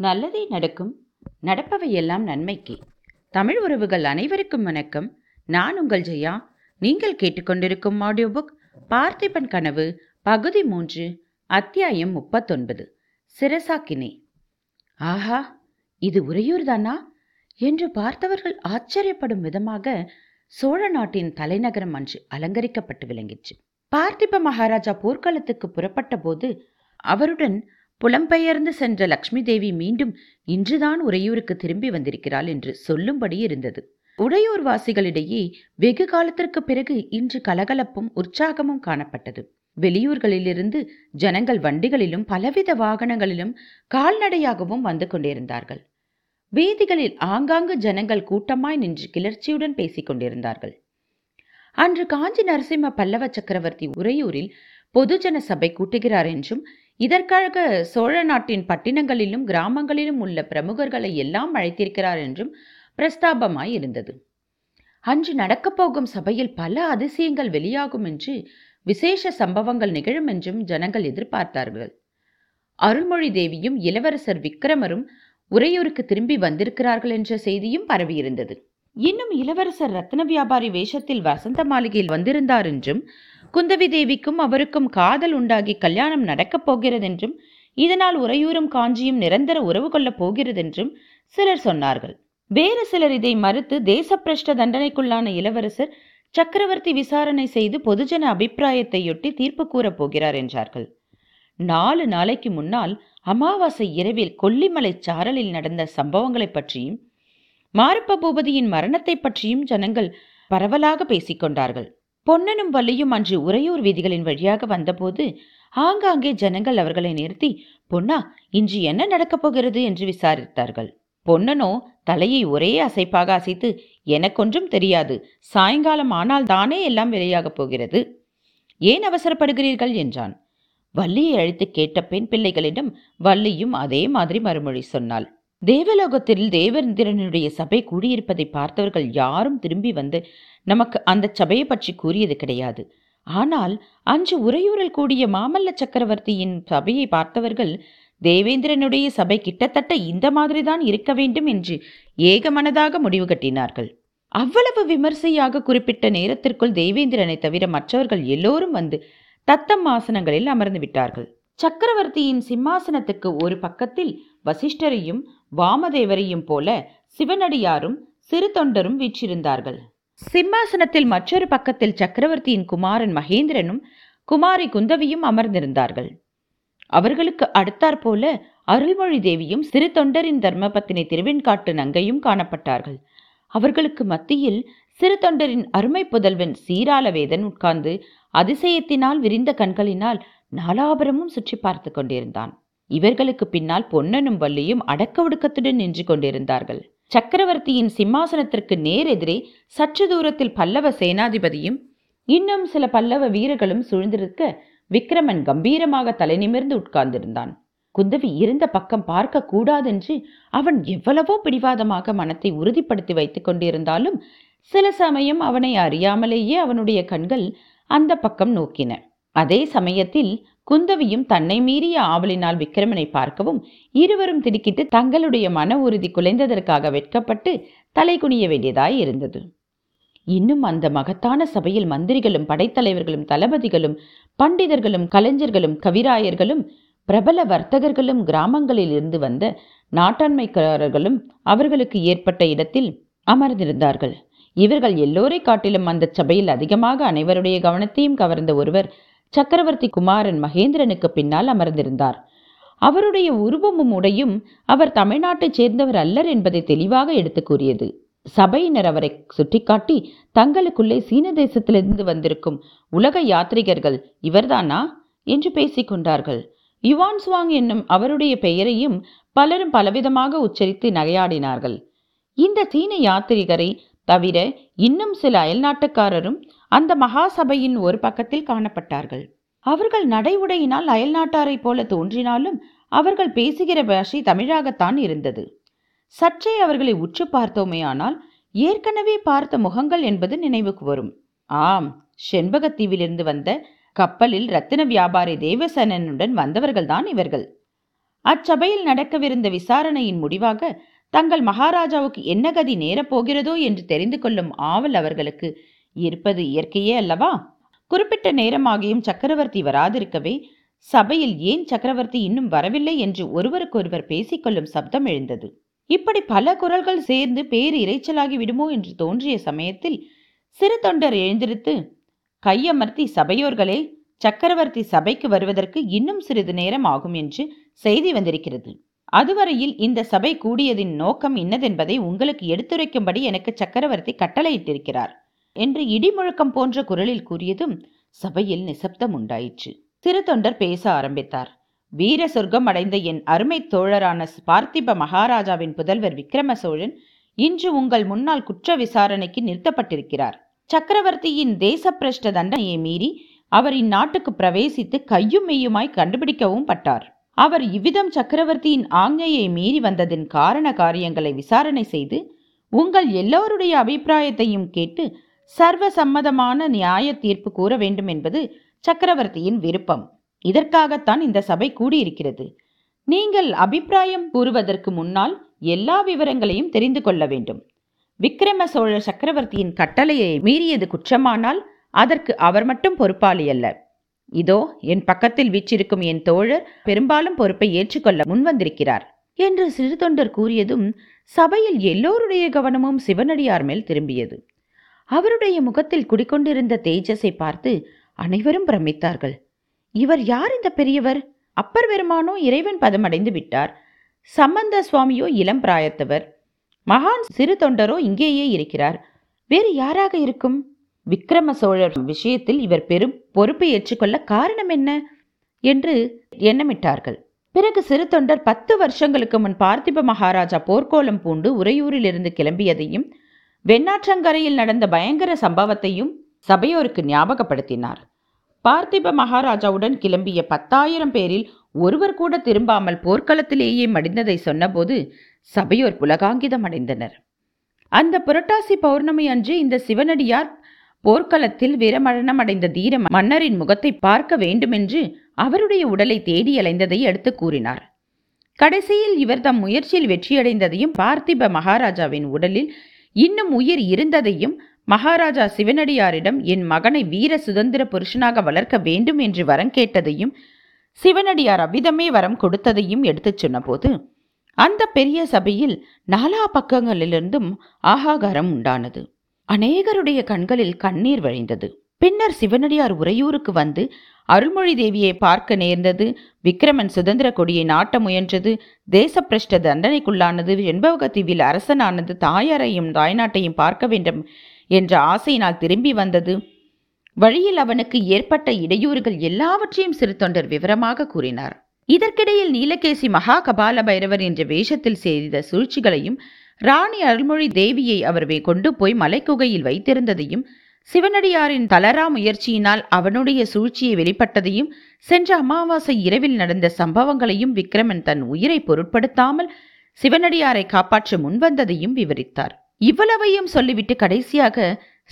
நல்லதே நடக்கும். நடப்பவையெல்லாம் நன்மைக்கு. தமிழ் உறவுகள் அனைவருக்கும் வணக்கம். நான் உங்கள் ஜெயா. நீங்கள் கேட்டுக்கொண்டிருக்கும் ஆடியோ புக் பார்த்திபன் கனவு பகுதி மூன்று அத்தியாயம் முப்பத்தொன்பது சிரசாக்கினே. ஆஹா இது உறையூர் தானா? என்று பார்த்தவர்கள் ஆச்சரியப்படும் விதமாக சோழ நாட்டின் தலைநகரம் அன்று அலங்கரிக்கப்பட்டு விளங்கிற்று. பார்த்திப மகாராஜா போர்க்களத்துக்கு புறப்பட்ட போது அவருடன் புலம்பெயர்ந்து சென்ற லக்ஷ்மி தேவி மீண்டும் இன்றுதான் உறையூருக்கு திரும்பி வந்திருக்கிறாள் என்று சொல்லும்படி இருந்தது. உடையூர் வாசிகளிடையே வெகு காலத்திற்கு பிறகு இன்று கலகலப்பும் உற்சாகமும் காணப்பட்டது. வெளியூர்களிலிருந்து ஜனங்கள் வண்டிகளிலும் பலவித வாகனங்களிலும் கால்நடையாகவும் வந்து கொண்டிருந்தார்கள். வீதிகளில் ஆங்காங்கு ஜனங்கள் கூட்டமாய் நின்று கிளர்ச்சியுடன் பேசிக் கொண்டிருந்தார்கள். அன்று காஞ்சி நரசிம்ம பல்லவ சக்கரவர்த்தி உறையூரில் பொதுஜன சபை கூட்டுகிறார் என்றும் இதற்காக சோழ நாட்டின் பட்டினங்களிலும் கிராமங்களிலும் உள்ள பிரமுகர்களை எல்லாம் அழைத்திருக்கிறார் என்றும் பிரஸ்தாபமாய் இருந்தது. அன்று நடக்கப் போகும் சபையில் பல அதிசயங்கள் வெளியாகும் என்று விசேஷ சம்பவங்கள் நிகழும் என்றும் ஜனங்கள் எதிர்பார்த்தார்கள். அருள்மொழி தேவியும் இளவரசர் விக்ரமரும் உறையூருக்கு திரும்பி வந்திருக்கிறார்கள் என்ற செய்தியும் பரவியிருந்தது. இன்னும் இளவரசர் ரத்ன வியாபாரி வேஷத்தில் வசந்த மாளிகையில் வந்திருந்தார் என்றும் குந்தவி தேவிக்கும் அவருக்கும் காதல் உண்டாகி கல்யாணம் நடக்கப் போகிறதென்றும் இதனால் உறையூரும் காஞ்சியும் நிரந்தர உறவு கொள்ளப் போகிறதென்றும் சிலர் சொன்னார்கள். வேறு சிலர் இதை மறுத்து தேசப்பிரஷ்ட தண்டனைக்குள்ளான இளவரசர் சக்கரவர்த்தி விசாரணை செய்து பொதுஜன அபிப்பிராயத்தையொட்டி தீர்ப்பு கூறப் போகிறார் என்றார்கள். நாலு நாளைக்கு முன்னால் அமாவாசை இரவில் கொல்லிமலை சாரலில் நடந்த சம்பவங்களைப் பற்றியும் மாரப்ப பூபதியின் மரணத்தை பற்றியும் ஜனங்கள் பரவலாக பேசிக்கொண்டார்கள் பொன்னனும் வள்ளியும் அன்று உறையூர் வீதிகளின் வழியாக வந்தபோது ஆங்காங்கே ஜனங்கள் அவர்களை நிறுத்தி பொன்னா இன்று என்ன நடக்கப் போகிறது? என்று விசாரித்தார்கள். பொன்னனோ தலையை ஒரே அசைப்பாக அசைத்து எனக்கொன்றும் தெரியாது. சாயங்காலம் ஆனால் தானே எல்லாம் வெளியாகப் போகிறது. ஏன் அவசரப்படுகிறீர்கள்? என்றான். வள்ளியை அழைத்து கேட்ட பெண் பிள்ளைகளிடம் வள்ளியும் அதே மாதிரி மறுமொழி சொன்னாள். தேவலோகத்தில் தேவேந்திரனுடைய சபை கூடியிருப்பதை பார்த்தவர்கள் யாரும் திரும்பி வந்து நமக்கு அந்த சபையை பற்றி கூறியது கிடையாது. ஆனால் அன்று உறையூரில் கூடிய மாமல்ல சக்கரவர்த்தியின் சபையை பார்த்தவர்கள் தேவேந்திரனுடைய சபை கிட்டத்தட்ட இந்த மாதிரிதான் இருக்க வேண்டும் என்று ஏகமனதாக முடிவு கட்டினார்கள். அவ்வளவு விமர்சையாக குறிப்பிட்ட நேரத்திற்குள் தேவேந்திரனை தவிர மற்றவர்கள் எல்லோரும் வந்து தத்தம் ஆசனங்களில் அமர்ந்து விட்டார்கள். சக்கரவர்த்தியின் சிம்மாசனத்துக்கு ஒரு பக்கத்தில் வசிஷ்டரையும் வாமதேவரையும் போல சிவனடியாரும் சிறு தொண்டரும் வீற்றிருந்தார்கள். சிம்மாசனத்தில் மற்றொரு பக்கத்தில் சக்கரவர்த்தியின் குமாரன் மகேந்திரனும் குமாரி குந்தவியும் அமர்ந்திருந்தார்கள். அவர்களுக்கு அடுத்தாற்போல அருள்மொழி தேவியும் சிறு தொண்டரின் தர்மபத்தினி திருவெண்காட்டு நங்கையும் காணப்பட்டார்கள். அவர்களுக்கு மத்தியில் சிறு தொண்டரின் அருமை புதல்வன் சீராலவேதன் உட்கார்ந்து அதிசயத்தினால் விரிந்த கண்களினால் நாலாபுரமும் சுற்றி பார்த்து கொண்டிருந்தான். இவர்களுக்கு பின்னால் பொன்னனும் வள்ளியும் அடக்க ஒடுக்கத்துடன் நின்று கொண்டிருந்தார்கள். சக்கரவர்த்தியின் சிம்மாசனத்திற்கு நேரெதிரே சற்று தூரத்தில் பல்லவ சேனாதிபதியும் இன்னும் சில பல்லவ வீரர்களும் சூழ்ந்திருக்க விக்ரமன் கம்பீரமாக தலை நிமிர்ந்து உட்கார்ந்திருந்தான். குந்தவி இருந்த பக்கம் பார்க்க கூடாதென்று அவன் எவ்வளவோ பிடிவாதமாக மனத்தை உறுதிப்படுத்தி வைத்துக் கொண்டிருந்தாலும் சில சமயம் அவனை அறியாமலேயே அவனுடைய கண்கள் அந்த பக்கம் நோக்கின. அதே சமயத்தில் குந்தவியும் தன்னை மீறிய ஆவலினால் விக்ரமனை பார்க்கவும் இருவரும் திடுக்கிட்டு தங்களுடைய மன உறுதி குலைந்ததற்காக வெட்கப்பட்டு தலை குனிய வேண்டியதாய் இருந்தது. இன்னும் அந்த மகத்தான சபையில் மந்திரிகளும் படைத்தலைவர்களும் தளபதிகளும் பண்டிதர்களும் கலைஞர்களும் கவிராயர்களும் பிரபல வர்த்தகர்களும் கிராமங்களில் இருந்து வந்த நாட்டாண்மைக்காரர்களும் அவர்களுக்கு ஏற்பட்ட இடத்தில் அமர்ந்திருந்தார்கள். இவர்கள் எல்லோரை காட்டிலும் அந்த சபையில் அதிகமாக அனைவருடைய கவனத்தையும் கவர்ந்த ஒருவர் சக்கரவர்த்தி குமாரன் மகேந்திரனுக்கு பின்னால் அமர்ந்திருந்தார். அவருடைய உருவமும் உடையும் அவர் தமிழ்நாட்டைச் சேர்ந்தவர் அல்லர் என்பதை தெளிவாக எடுத்து கூறியது. சபையினர் அவரை சுட்டிக்காட்டி தங்களுக்குள்ளே சீன தேசத்திலிருந்து வந்திருக்கும் உலக யாத்ரிகர்கள் இவர்தானா? என்று பேசிக் கொண்டார்கள். யுவான் சுவாங் என்னும் அவருடைய பெயரையும் பலரும் பலவிதமாக உச்சரித்து நகையாடினார்கள். இந்த சீன யாத்திரிகரை தவிர இன்னும் சில அயல்நாட்டுக்காரரும் அந்த மகா சபையின் ஒரு பக்கத்தில் காணப்பட்டார்கள். அவர்கள் நடை உடையினால் அயல்நாட்டாரைப் போல தோன்றினாலும் அவர்கள் பேசுகிற பாஷை தமிழாகத்தான் இருந்தது. சற்றே அவர்களை உற்று பார்த்தோமேயானால் ஏற்கனவே பார்த்த முகங்கள் என்பது நினைவுக்கு வரும். ஆம் செண்பகத்தீவிலிருந்து வந்த கப்பலில் ரத்தின வியாபாரி தேவசேனனுடன் வந்தவர்கள்தான் இவர்கள். அச்சபையில் நடக்கவிருந்த விசாரணையின் முடிவாக தங்கள் மகாராஜாவுக்கு என்ன கதி நேரப்போகிறதோ என்று தெரிந்து கொள்ளும் ஆவல் அவர்களுக்கு இருப்பது இயற்கையே அல்லவா? குறிப்பிட்ட நேரமாகியும் சக்கரவர்த்தி வராதிருக்கவே சபையில் ஏன் சக்கரவர்த்தி இன்னும் வரவில்லை என்று ஒருவருக்கொருவர் பேசிக்கொள்ளும் சப்தம் எழுந்தது. இப்படி பல குரல்கள் சேர்ந்து பேர் இறைச்சலாகி விடுமோ என்று தோன்றிய சமயத்தில் சிறு தொண்டர் எழுந்திருத்து கையமர்த்தி சபையோர்களே சக்கரவர்த்தி சபைக்கு வருவதற்கு இன்னும் சிறிது நேரம் ஆகும் என்று செய்தி வந்திருக்கிறது. அதுவரையில் இந்த சபை கூடியதின் நோக்கம் இன்னதென்பதை உங்களுக்கு எடுத்துரைக்கும்படி எனக்கு சக்கரவர்த்தி கட்டளையிட்டிருக்கிறார். என்று இடிமுழக்கம் போன்ற குரலில் கூறியதும் சபையில் நிசப்தம் உண்டாயிற்று. சிறு தொண்டர் பேச ஆரம்பித்தார். வீர சொர்க்கம் அடைந்த என் அருமை தோழரான பார்த்திப மகாராஜாவின் புதல்வர் விக்ரம சோழன் இன்று உங்கள் முன்னால் குற்ற விசாரணைக்கு நிறுத்தப்பட்டிருக்கிறார். சக்கரவர்த்தியின் தேசப்பிரஷ்ட தண்டனையை மீறி அவர் இந்நாட்டுக்கு பிரவேசித்து கையும் மெய்யுமாய் கண்டுபிடிக்கவும் பட்டார். அவர் இவ்விதம் சக்கரவர்த்தியின் ஆஞ்ஞையை மீறி வந்ததின் காரண காரியங்களை விசாரணை செய்து உங்கள் எல்லோருடைய அபிப்பிராயத்தையும் கேட்டு சர்வ சம்மதமான நியாய தீர்ப்பு கூற வேண்டும் என்பது சக்கரவர்த்தியின் விருப்பம். இதற்காகத்தான் இந்த சபை கூடியிருக்கிறது. நீங்கள் அபிப்பிராயம் கூறுவதற்கு முன்னால் எல்லா விவரங்களையும் தெரிந்து கொள்ள வேண்டும். விக்ரம சோழ சக்கரவர்த்தியின் கட்டளையை மீறியது குற்றமானால் அதற்கு அவர் மட்டும் பொறுப்பாளி அல்ல. இதோ என் பக்கத்தில் வீச்சிருக்கும் என் தோழர் பெரும்பாலும் பொறுப்பை ஏற்றுக்கொள்ள முன்வந்திருக்கிறார் என்று சிறு தொண்டர் கூறியதும் சபையில் எல்லோருடைய கவனமும் சிவனடியார் மேல் திரும்பியது. அவருடைய முகத்தில் குடிக்கொண்டிருந்த தேஜஸை பார்த்து அனைவரும் பிரமித்தார்கள். இவர் யார் இந்த பெரியவர்? அப்பர் பெருமானோ இறைவன் பதமடைந்து விட்டார். சம்பந்த சுவாமியோ இளம் பிராயத்தவர். மகான் சிறு தொண்டரோ இங்கேயே இருக்கிறார். வேறு யாராக இருக்கும்? விக்ரம சோழர் விஷயத்தில் இவர் பெரும் பொறுப்பை ஏற்றுக்கொள்ள காரணம் என்ன? என்று எண்ணமிட்டார்கள். பிறகு சிறு தொண்டர் பத்து வருஷங்களுக்கு முன் பார்த்திப மகாராஜா போர்க்கோலம் பூண்டு உறையூரிலிருந்து கிளம்பியதையும் வெண்ணாற்றங்கரையில் நடந்த பயங்கர சம்பவத்தையும் சபையோருக்கு ஞாபகப்படுத்தினார். பார்த்திப மகாராஜாவுடன் கிளம்பிய பத்தாயிரம் பேரில் ஒருவர் கூட திரும்பாமல் போர்க்களத்திலேயே மடிந்ததை சொன்னபோது சபையோர் புலகாங்கிதம் அடைந்தனர். அந்த புரட்டாசி பௌர்ணமி அன்று இந்த சிவனடியார் போர்க்களத்தில் வீரமரணம் அடைந்த தீர மன்னரின் முகத்தை பார்க்க வேண்டுமென்று அவருடைய உடலை தேடி அலைந்ததை எடுத்து கூறினார். கடைசியில் இவர் தம் முயற்சியில் வெற்றியடைந்ததையும் பார்த்திப மகாராஜாவின் உடலில் இன்னும் உயிர் இருந்ததையும் மகாராஜா சிவனடியாரிடம் என் மகனை வீர சுதந்திர புருஷனாக வளர்க்க வேண்டும் என்று வரம் கேட்டதையும் சிவனடியார் அவ்விதமே வரம் கொடுத்ததையும் எடுத்துச் சொன்னபோது அந்த பெரிய சபையில் நாலா பக்கங்களிலிருந்தும் ஆகாகாரம் உண்டானது. அநேகருடைய கண்களில் கண்ணீர் வழிந்தது. பின்னர் சிவனடியார் உறையூருக்கு வந்து அருள்மொழி தேவியை பார்க்க நேர்ந்தது. விக்ரமன் சுதந்திர கொடியை நாட்ட முயன்றது. தேசப்பிரஷ்ட தண்டனைக்குள்ளானது. என்பவக தீவில் அரசனானது தாயாரையும் தாய்நாட்டையும் பார்க்க வேண்டும் என்ற ஆசையினால் திரும்பி வந்தது. வழியில் அவனுக்கு ஏற்பட்ட இடையூறுகள் எல்லாவற்றையும் சிறு தொண்டர் விவரமாக கூறினார். இதற்கிடையில் நீலகேசி மகா கபால பைரவர் என்ற வேஷத்தில் செய்த சூழ்ச்சிகளையும் ராணி அருள்மொழி தேவியை அவர் கொண்டு போய் மலைக்குகையில் வைத்திருந்ததையும் சிவனடியாரின் தளரா முயற்சியினால் அவனுடைய சூழ்ச்சியை வெளிப்பட்டதையும் சென்ற அமாவாசை இரவில் நடந்த சம்பவங்களையும் விக்ரமன் தன் உயிரை பொருட்படுத்தாமல் சிவனடியாரை காப்பாற்ற முன்வந்ததையும் விவரித்தார். இவ்வளவையும் சொல்லிவிட்டு கடைசியாக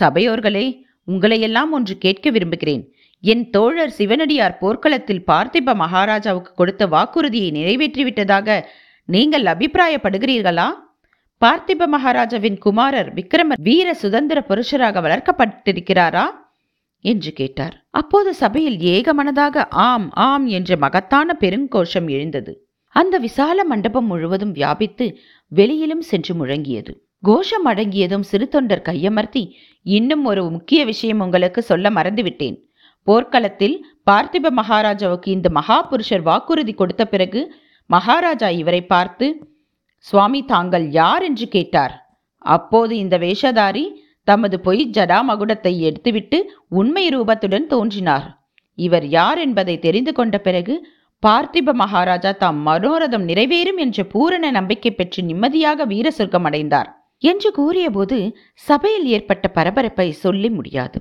சபையோர்களே உங்களையெல்லாம் ஒன்று கேட்க விரும்புகிறேன். என் தோழர் சிவனடியார் போர்க்களத்தில் பார்த்திப மகாராஜாவுக்கு கொடுத்த வாக்குறுதியை நிறைவேற்றிவிட்டதாக நீங்கள் அபிப்பிராயப்படுகிறீர்களா? பார்த்திப மகாராஜாவின் குமாரர் விக்ரம வீர சுதந்திர புருஷராக வளர்க்கப்பட்டிருக்கிறாரா? என்று கேட்டார். அப்போது சபையில் ஏகமனதாக ஆம் ஆம் என்ற மகத்தான பெருங்கோஷம் எழுந்தது. அந்த விசால மண்டபம் முழுவதும் வியாபித்து வெளியிலும் சென்று முழங்கியது. கோஷம் அடங்கியதும் சிறு தொண்டர் கையமர்த்தி இன்னும் ஒரு முக்கிய விஷயம் உங்களுக்கு சொல்ல மறந்துவிட்டேன். போர்க்களத்தில் பார்த்திப மகாராஜாவுக்கு இந்த மகாபுருஷர் வாக்குறுதி கொடுத்த பிறகு மகாராஜா இவரை பார்த்து சுவாமி தாங்கள் யார் என்று கேட்டார். அப்போது இந்த வேஷதாரி தமது பொய் ஜடாமகுடத்தை எடுத்துவிட்டு உண்மை ரூபத்துடன் தோன்றினார். இவர் யார் என்பதை தெரிந்து கொண்ட பிறகு பார்த்திப மகாராஜா தாம் மனோரதம் நிறைவேறும் என்ற பூரண நம்பிக்கை பெற்று நிம்மதியாக வீர சொர்க்கம் அடைந்தார் என்று கூறியபோது சபையில் ஏற்பட்ட பரபரப்பை சொல்லி முடியாது.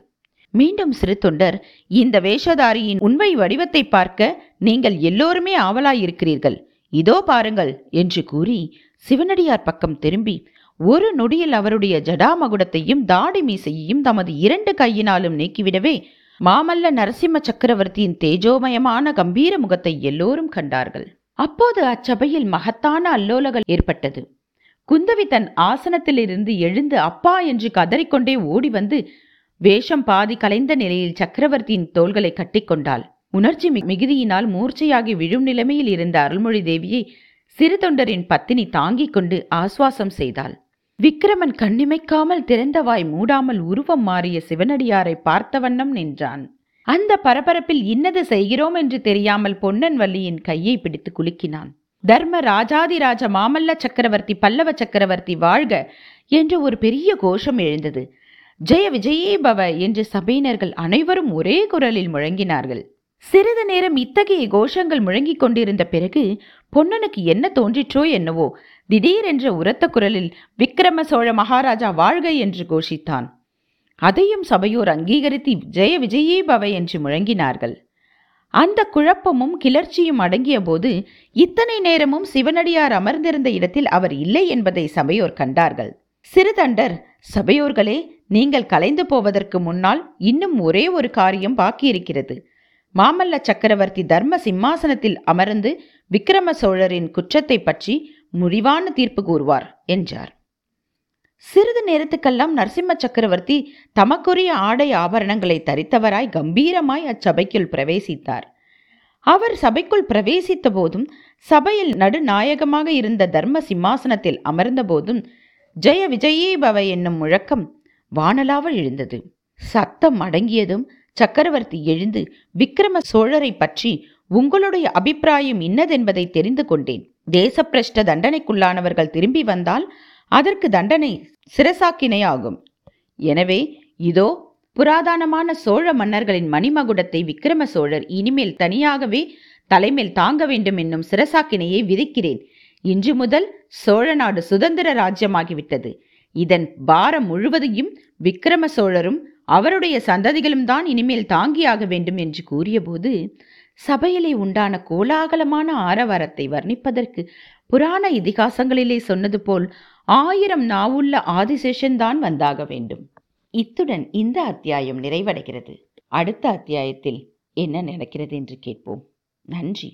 மீண்டும் சிறு தொண்டர் இந்த வேஷதாரியின் உண்மை வடிவத்தை பார்க்க நீங்கள் எல்லோருமே ஆவலாயிருக்கிறீர்கள். இதோ பாருங்கள் என்று கூறி சிவனடியார் பக்கம் திரும்பி ஒரு நொடியில் அவருடைய ஜடாமகுடத்தையும் தாடி மீசையையும் தமது இரண்டு கையினாலும் நீக்கிவிடவே மாமல்ல நரசிம்ம சக்கரவர்த்தியின் தேஜோமயமான கம்பீர முகத்தை எல்லோரும் கண்டார்கள். அப்போது அச்சபையில் மகத்தான அல்லோலகள் ஏற்பட்டது. குந்தவி தன் ஆசனத்திலிருந்து எழுந்து அப்பா என்று கதறிக்கொண்டே ஓடி வந்து வேஷம் பாதி கலைந்த நிலையில் சக்கரவர்த்தியின் தோள்களை கட்டிக்கொண்டாள். உணர்ச்சி மிகுதியினால் மூர்ச்சையாகி விழும் நிலைமையில் இருந்த அருள்மொழி தேவியை சிறு தொண்டரின் பத்தினி தாங்கிக் கொண்டு ஆஸ்வாசம் செய்தாள். விக்கிரமன் கண்ணிமைக்காமல் திறந்த வாய் மூடாமல் உருவம் மாறிய சிவனடியாரை பார்த்த வண்ணம் நின்றான். அந்த பரபரப்பில் இன்னது செய்கிறோம் என்று தெரியாமல் பொன்னன் வள்ளியின் கையை பிடித்து குலுக்கினான். தர்ம ராஜாதிராஜ மாமல்ல சக்கரவர்த்தி பல்லவ சக்கரவர்த்தி வாழ்க என்று ஒரு பெரிய கோஷம் எழுந்தது. ஜெய விஜயே பவ என்று சபையினர்கள் அனைவரும் ஒரே குரலில் முழங்கினார்கள். சிறிது நேரம் இத்தகைய கோஷங்கள் முழங்கிக் கொண்டிருந்த பிறகு பொன்னனுக்கு என்ன தோன்றிற்றோ என்னவோ திடீரென்ற உரத்த குரலில் விக்கிரம சோழ மகாராஜா வாழ்க என்று கோஷித்தான். அதையும் சபையோர் அங்கீகரித்து ஜெய விஜயே பவ என்று முழங்கினார்கள். அந்த குழப்பமும் கிளர்ச்சியும் அடங்கிய போது இத்தனை நேரமும் சிவனடியார் அமர்ந்திருந்த இடத்தில் அவர் இல்லை என்பதை சபையோர் கண்டார்கள். சிறுதண்டர் சபையோர்களே நீங்கள் கலைந்து போவதற்கு முன்னால் இன்னும் ஒரே ஒரு காரியம் பாக்கியிருக்கிறது. மாமல்ல சக்கரவர்த்தி தர்ம சிம்மாசனத்தில் அமர்ந்து விக்கிரம சோழரின் குற்றத்தை பற்றி முடிவான தீர்ப்பு கூறுவார் என்றார். சிறிது நேரத்துக்கெல்லாம் நரசிம்ம சக்கரவர்த்தி தமக்குரிய ஆடை ஆபரணங்களை தரித்தவராய் கம்பீரமாய் அச்சபைக்குள் பிரவேசித்தார். அவர் சபைக்குள் பிரவேசித்த போதும் சபையில் நடுநாயகமாக இருந்த தர்ம சிம்மாசனத்தில் அமர்ந்த போதும் ஜெய விஜயே பவ என்னும் முழக்கம் வானலாவல் எழுந்தது. சத்தம் அடங்கியதும் சக்கரவர்த்தி எழுந்து விக்கிரம சோழரை பற்றி உங்களுடைய அபிப்பிராயம் இன்னதென்பதை தெரிந்து கொண்டேன். தேசப்பிரஷ்ட தண்டனைக்குள்ளானவர்கள் திரும்பி வந்தால் அதற்கு தண்டனை சிரசாக்கினையாகும். எனவே இதோ புராதனமான சோழ மன்னர்களின் மணிமகுடத்தை விக்கிரம சோழர் இனிமேல் தனியாகவே தலைமேல் தாங்க வேண்டும் என்னும் சிரசாக்கினையை விதிக்கிறேன். இன்று முதல் சோழ நாடு சுதந்திர ராஜ்யமாகிவிட்டது. இதன் பாரம் முழுவதையும் விக்கிரம சோழரும் அவருடைய சந்ததிகளும் தான் இனிமேல் தாங்கியாக வேண்டும் என்று கூறியபோது சபையிலே உண்டான கோலாகலமான ஆரவாரத்தை வர்ணிப்பதற்கு புராண இதிகாசங்களிலே சொன்னது போல் ஆயிரம் நாவுள்ள ஆதிசேஷன் தான் வந்தாக வேண்டும். இத்துடன் இந்த அத்தியாயம் நிறைவடைகிறது. அடுத்த அத்தியாயத்தில் என்ன நடக்கிறது என்று கேட்போம். நன்றி.